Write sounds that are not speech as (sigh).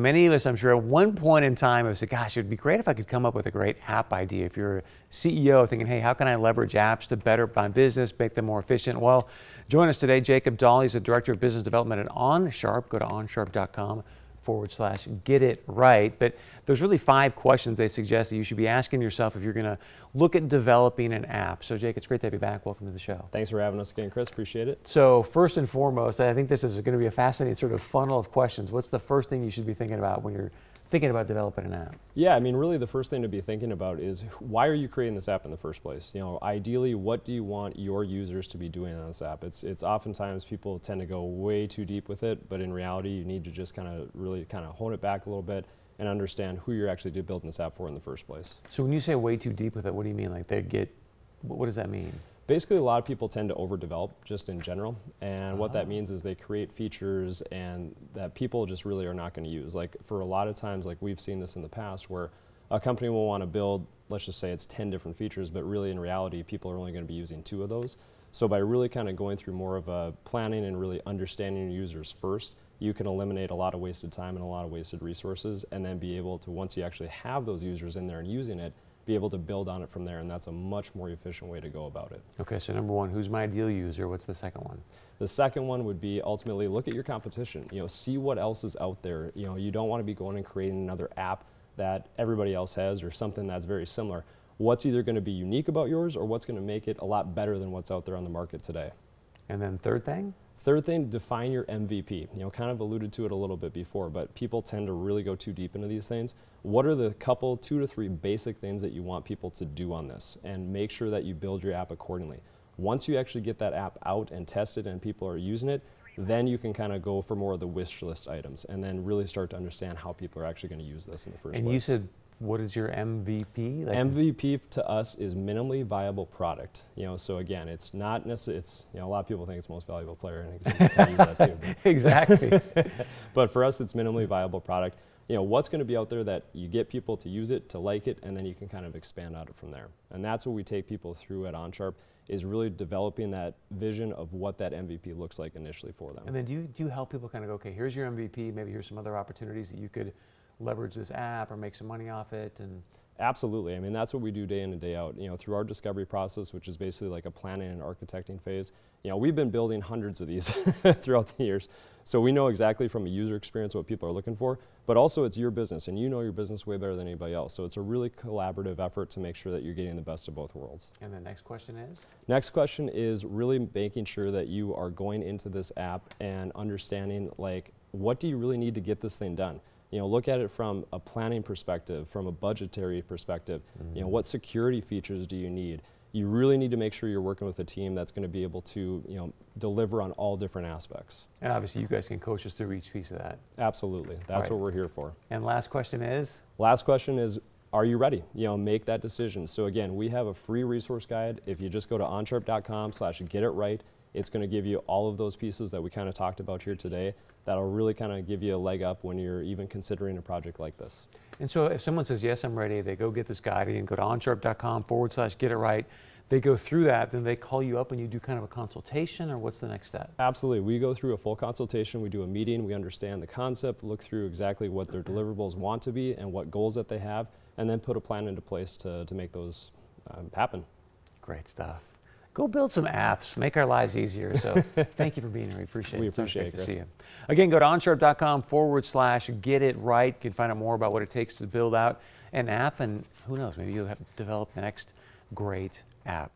many of us, I'm sure, at one point in time have said, gosh, it would be great if I could come up with a great app idea. If you're a CEO thinking, hey, how can I leverage apps to better my business, make them more efficient? Well, join us today. Jacob Dahl, he's the Director of Business Development at OnSharp. Go to onsharp.com forward slash get it right. But there's really five questions they suggest that you should be asking yourself if you're going to look at developing an app. So, Jake, it's great to have you back. Welcome to the show. Thanks for having us again, Chris. Appreciate it. So, first and foremost, I think this is going to be a fascinating sort of funnel of questions. What's the first thing you should be thinking about when you're thinking about developing an app? Yeah, I mean, really the first thing to be thinking about is why are you creating this app in the first place? You know, ideally, what do you want your users to be doing on this app? It's, it's oftentimes people tend to go way too deep with it, but in reality, you need to just kind of really kind of hone it back a little bit and understand who you're actually building this app for in the first place. So when you say way too deep with it, what do you mean? Like they get, what does that mean? Basically a lot of people tend to overdevelop just in general and what that ah. means is they create features and that people just really are not going to use like for a lot of times like we've seen this in the past where a company will want to build let's just say it's 10 different features but really in reality people are only going to be using two of those so by really kind of going through more of a planning and really understanding your users first you can eliminate a lot of wasted time and a lot of wasted resources and then be able to once you actually have those users in there and using it be able to build on it from there, and that's a much more efficient way to go about it. Okay, so number one, who's my ideal user? What's the second one? The second one would be ultimately look at your competition. You know, see what else is out there. You know, you don't want to be going and creating another app that everybody else has or something that's very similar. What's either going to be unique about yours or what's going to make it a lot better than what's out there on the market today. And then third thing? Third thing, define your MVP. You know, kind of alluded to it a little bit before, but people tend to really go too deep into these things. What are the couple, two to three basic things that you want people to do on this? And make sure that you build your app accordingly. Once you actually get that app out and tested and people are using it, then you can kind of go for more of the wish list items and then really start to understand how people are actually going to use this in the first and place. And you said what is your MVP? Like MVP to us is minimally viable product. You know, so again, it's not necessarily. It's you know, a lot of people think it's most valuable player, and use that too. (laughs) (laughs) exactly. but for us, it's minimally viable product. You know, what's going to be out there that you get people to use it, to like it, and then you can kind of expand out it from there. And that's what we take people through at OnSharp is really developing that vision of what that MVP looks like initially for them. And then do you, do you help people kind of go, okay, here's your MVP, maybe here's some other opportunities that you could leverage this app or make some money off it and Absolutely. I mean, that's what we do day in and day out. You know, through our discovery process, which is basically like a planning and architecting phase. You know, we've been building hundreds of these (laughs) throughout the years. So we know exactly from a user experience what people are looking for, but also it's your business and you know your business way better than anybody else. So it's a really collaborative effort to make sure that you're getting the best of both worlds. And the next question is? Next question is really making sure that you are going into this app and understanding like, what do you really need to get this thing done? You know, look at it from a planning perspective, from a budgetary perspective. Mm -hmm. You know, mm-hmm. what security features do you need? You really need to make sure you're working with a team that's going to be able to, you know, deliver on all different aspects. And obviously, you guys can coach us through each piece of that. Absolutely, that's right. what we're here for. And last question is. Last question is. Are you ready? You know, make that decision. So again, we have a free resource guide. If you just go to onsharp.com slash get it right, it's going to give you all of those pieces that we kind of talked about here today that'll really kind of give you a leg up when you're even considering a project like this. And so if someone says, yes, I'm ready, they go get this guide and go to onsharp.com forward slash get it right. They go through that, then they call you up and you do kind of a consultation, or what's the next step? Absolutely. We go through a full consultation. We do a meeting. We understand the concept, look through exactly what their deliverables want to be and what goals that they have, and then put a plan into place to, to make those um, happen. Great stuff go build some apps, make our lives easier. So (laughs) thank you for being here. We appreciate it. We appreciate it. to see you. Again, go to onsharp.com forward slash get it right. You can find out more about what it takes to build out an app, and who knows, maybe you'll have develop the next great app.